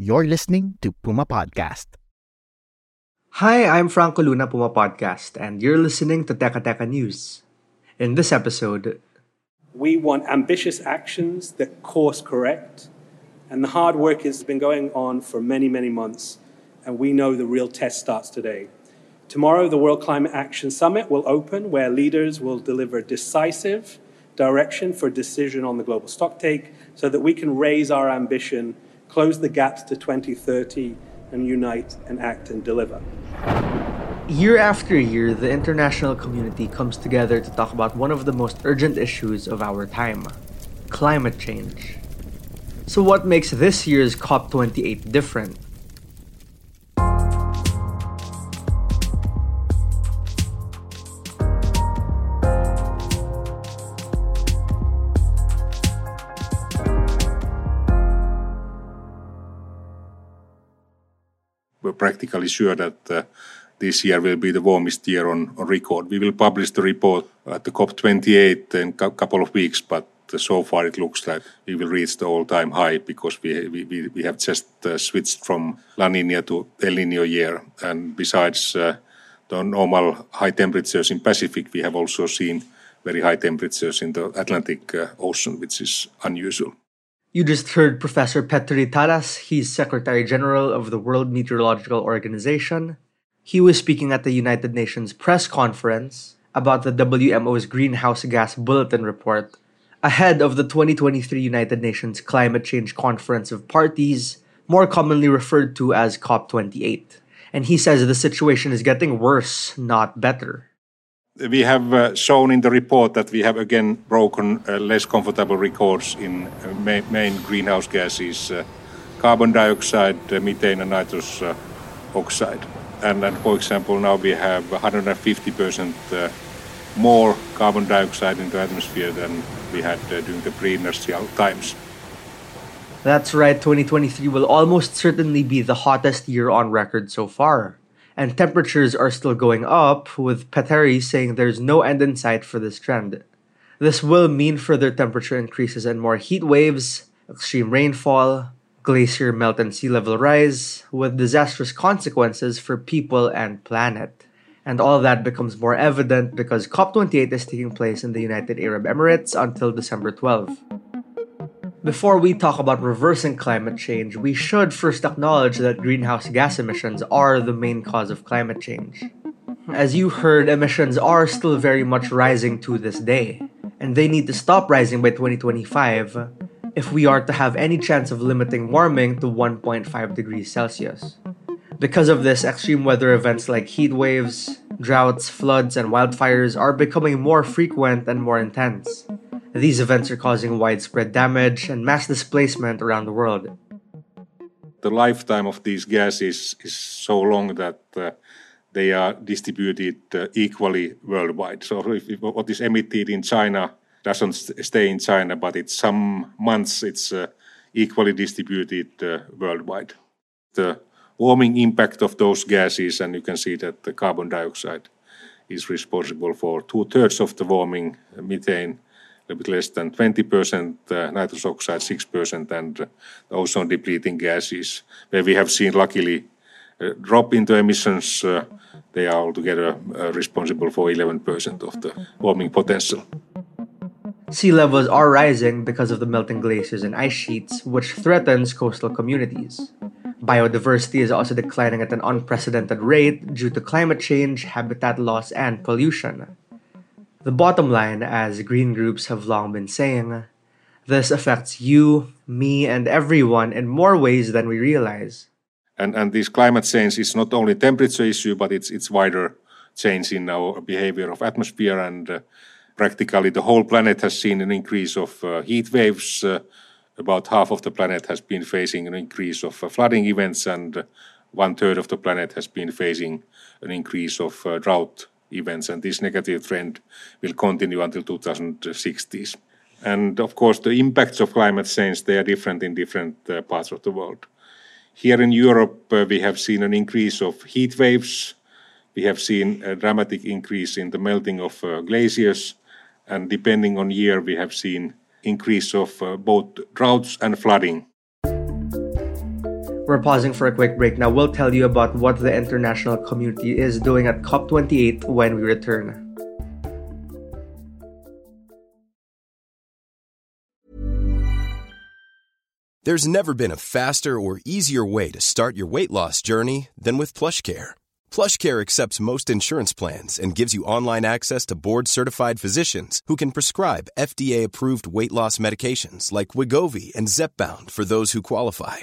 You're listening to Puma Podcast. Hi, I'm Franco Luna Puma Podcast, and you're listening to Teka Teka News. In this episode, We want ambitious actions that course correct. And the hard work has been going on for many, many months. And we know the real test starts today. Tomorrow, the World Climate Action Summit will open, where leaders will deliver decisive direction for decision on the global stocktake so that we can raise our ambition, close the gaps to 2030, and unite and act and deliver. year after year, the international community comes together to talk about one of the most urgent issues of our time climate change. So, what makes this year's COP28 different? Practically sure that uh, this year will be the warmest year on, on record. We will publish the report at the COP28 in a couple of weeks, but uh, so far it looks like we will reach the all-time high because we, we, we have just uh, switched from La Nina to El Nino year. And besides uh, the normal high temperatures in Pacific, we have also seen very high temperatures in the Atlantic uh, Ocean, which is unusual. You just heard Professor Petteri Taalas. He's Secretary General of the World Meteorological Organization. He was speaking at the United Nations press conference about the WMO's Greenhouse Gas Bulletin Report ahead of the 2023 United Nations Climate Change Conference of Parties, more commonly referred to as COP28. And he says the situation is getting worse, not better. We have uh, shown in the report that we have again broken uh, less comfortable records in uh, ma- main greenhouse gases carbon dioxide, methane, and nitrous oxide. And, for example, now we have 150% uh, more carbon dioxide in the atmosphere than we had during the pre industrial times. That's right, 2023 will almost certainly be the hottest year on record so far. And temperatures are still going up, with Petteri saying there's no end in sight for this trend. This will mean further temperature increases and more heat waves, extreme rainfall, glacier melt and sea level rise, with disastrous consequences for people and planet. And all that becomes more evident because COP28 is taking place in the United Arab Emirates until December 12. Before we talk about reversing climate change, we should first acknowledge that greenhouse gas emissions are the main cause of climate change. As you heard, emissions are still very much rising to this day, and they need to stop rising by 2025 if we are to have any chance of limiting warming to 1.5 degrees Celsius. Because of this, extreme weather events like heat waves, droughts, floods, and wildfires are becoming more frequent and more intense. These events are causing widespread damage and mass displacement around the world. The lifetime of these gases is so long that uh, they are distributed uh, equally worldwide. So, if, if what is emitted in China doesn't st- stay in China, but it's some months it's uh, equally distributed uh, worldwide. The warming impact of those gases, and you can see that the carbon dioxide is responsible for two thirds of the warming, methane a bit less than 20%, uh, nitrous oxide 6%, and uh, ozone depleting gases, where we have seen luckily a drop in the emissions. Uh, they are altogether uh, responsible for 11% of the warming potential. Sea levels are rising because of the melting glaciers and ice sheets, which threatens coastal communities. Biodiversity is also declining at an unprecedented rate due to climate change, habitat loss, and pollution. The bottom line, as green groups have long been saying, this affects you, me, and everyone in more ways than we realize. And, and this climate change is not only temperature issue, but it's, it's wider change in our behavior of atmosphere and uh, practically the whole planet has seen an increase of uh, heat waves. Uh, about half of the planet has been facing an increase of uh, flooding events, and one third of the planet has been facing an increase of uh, drought events. And this negative trend will continue until 2060s. And of course, the impacts of climate change they are different in different uh, parts of the world. Here in Europe, uh, we have seen an increase of heat waves. We have seen a dramatic increase in the melting of uh, glaciers, and depending on year, we have seen increase of uh, both droughts and flooding. We're pausing for a quick break now. We'll tell you about what the international community is doing at COP28 when we return. There's never been a faster or easier way to start your weight loss journey than with PlushCare. PlushCare accepts most insurance plans and gives you online access to board-certified physicians who can prescribe FDA-approved weight loss medications like Wegovy and Zepbound for those who qualify.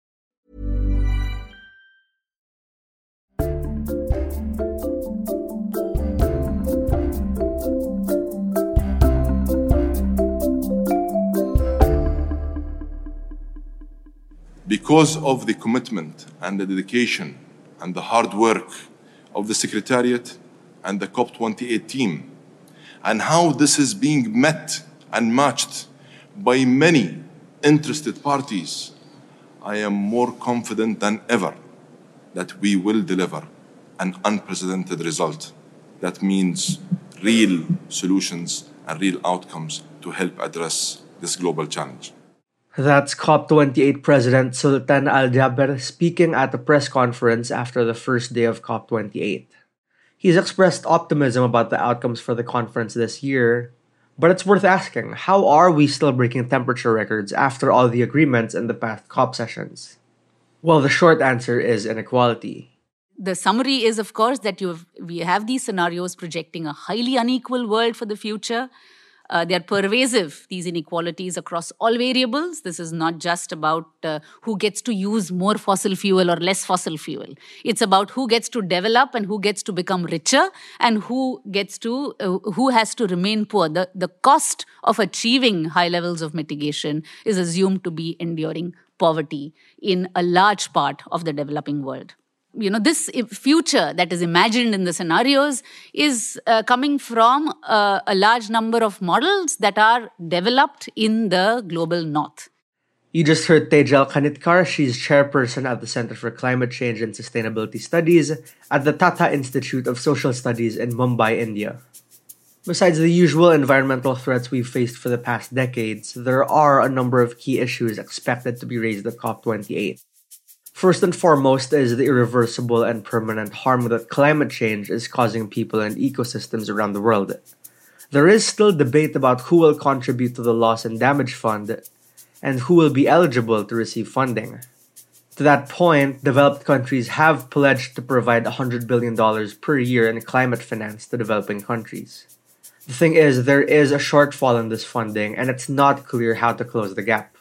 Because of the commitment and the dedication and the hard work of the Secretariat and the COP28 team, and how this is being met and matched by many interested parties, I am more confident than ever that we will deliver an unprecedented result. That means real solutions and real outcomes to help address this global challenge. That's COP28 President Sultan Al Jaber speaking at a press conference after the first day of COP28. He's expressed optimism about the outcomes for the conference this year, but it's worth asking how are we still breaking temperature records after all the agreements in the past COP sessions? Well, the short answer is inequality. The summary is, of course, that you have, we have these scenarios projecting a highly unequal world for the future uh, they are pervasive, these inequalities across all variables. This is not just about uh, who gets to use more fossil fuel or less fossil fuel. It's about who gets to develop and who gets to become richer and who gets to, uh, who has to remain poor. The, the cost of achieving high levels of mitigation is assumed to be enduring poverty in a large part of the developing world you know this future that is imagined in the scenarios is uh, coming from uh, a large number of models that are developed in the global north you just heard Tejal Kanitkar. She's chairperson at the Center for Climate Change and Sustainability Studies at the Tata Institute of Social Studies in Mumbai, India. Besides the usual environmental threats we've faced for the past decades, there are a number of key issues expected to be raised at COP28. First and foremost is the irreversible and permanent harm that climate change is causing people and ecosystems around the world. There is still debate about who will contribute to the loss and damage fund and who will be eligible to receive funding. To that point, developed countries have pledged to provide $100 billion per year in climate finance to developing countries. The thing is, there is a shortfall in this funding, and it's not clear how to close the gap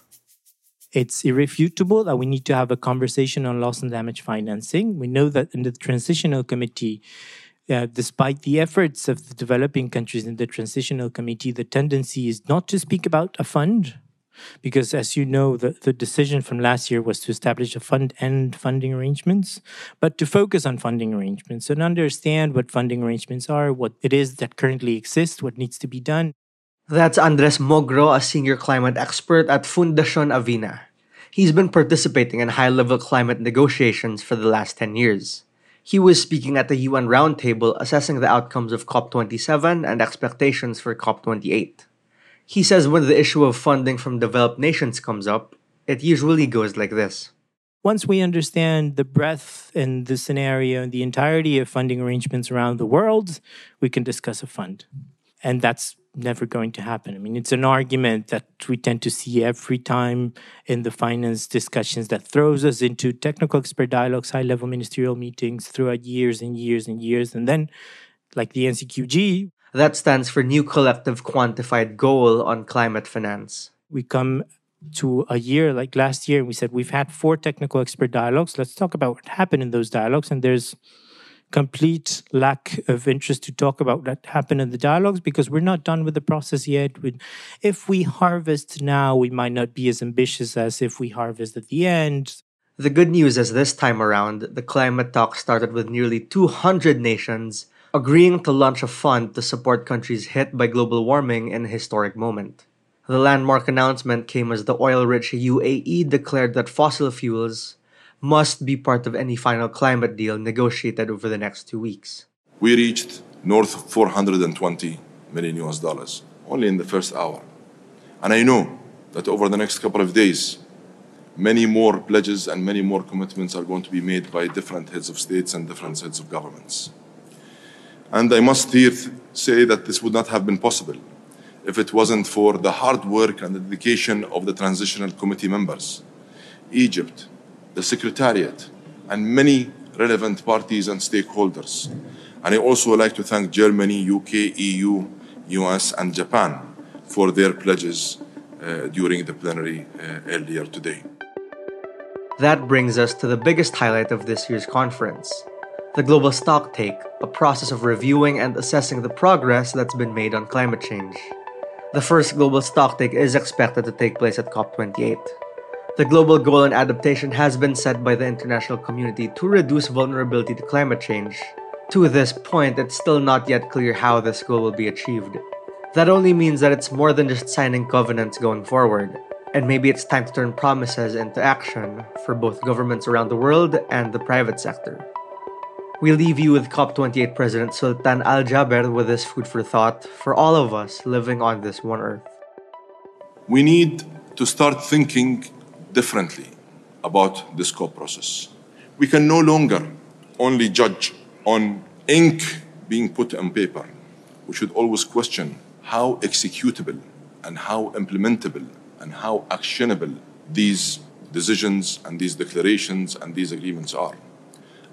it's irrefutable that we need to have a conversation on loss and damage financing. We know that in the transitional committee, uh, despite the efforts of the developing countries in the transitional committee, the tendency is not to speak about a fund, because as you know, the, the decision from last year was to establish a fund and funding arrangements, but to focus on funding arrangements and understand what funding arrangements are, what it is that currently exists, what needs to be done. That's Andres Mogro, a senior climate expert at Fundacion Avina. He's been participating in high level climate negotiations for the last 10 years. He was speaking at the UN Roundtable assessing the outcomes of COP27 and expectations for COP28. He says when the issue of funding from developed nations comes up, it usually goes like this. Once we understand the breadth and the scenario and the entirety of funding arrangements around the world, we can discuss a fund. And that's never going to happen. I mean, it's an argument that we tend to see every time in the finance discussions that throws us into technical expert dialogues, high level ministerial meetings throughout years and years and years. And then, like the NCQG, that stands for New Collective Quantified Goal on Climate Finance. We come to a year like last year and we said we've had four technical expert dialogues let's talk about what happened in those dialogues and there's complete lack of interest to talk about what happened in the dialogues because we're not done with the process yet. If we harvest now we might not be as ambitious as if we harvest at the end. The good news is this time around the climate talk started with nearly 200 nations agreeing to launch a fund to support countries hit by global warming in a historic moment. The landmark announcement came as the oil rich UAE declared that fossil fuels must be part of any final climate deal negotiated over the next two weeks. We reached north of 420 million US dollars only in the first hour. And I know that over the next couple of days, many more pledges and many more commitments are going to be made by different heads of states and different heads of governments. And I must here say that this would not have been possible if it wasn't for the hard work and the dedication of the transitional committee members, Egypt, the Secretariat, and many relevant parties and stakeholders. And I also like to thank Germany, UK, EU, US, and Japan for their pledges uh, during the plenary uh, earlier today. That brings us to the biggest highlight of this year's conference the Global Stocktake, a process of reviewing and assessing the progress that's been made on climate change. The first global stocktake is expected to take place at COP28. The global goal on adaptation has been set by the international community to reduce vulnerability to climate change. To this point, it's still not yet clear how this goal will be achieved. That only means that it's more than just signing covenants going forward, and maybe it's time to turn promises into action for both governments around the world and the private sector. We leave you with COP28 President Sultan Al Jaber with this food for thought for all of us living on this one earth. We need to start thinking differently about this COP process. We can no longer only judge on ink being put on paper. We should always question how executable and how implementable and how actionable these decisions and these declarations and these agreements are.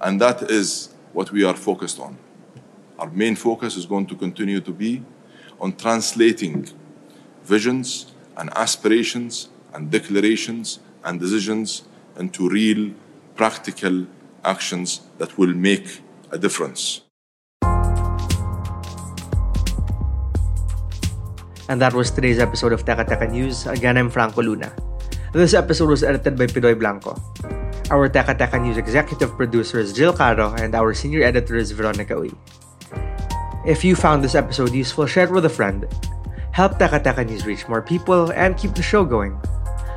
And that is what we are focused on. Our main focus is going to continue to be on translating visions and aspirations and declarations and decisions into real practical actions that will make a difference. And that was today's episode of Teka Teka News. Again, I'm Franco Luna. This episode was edited by Pidoy Blanco. Our Teka Teka News executive producer is Jill Caro, and our senior editor is Veronica Uy. If you found this episode useful, share it with a friend. Help Teka Teka News reach more people and keep the show going.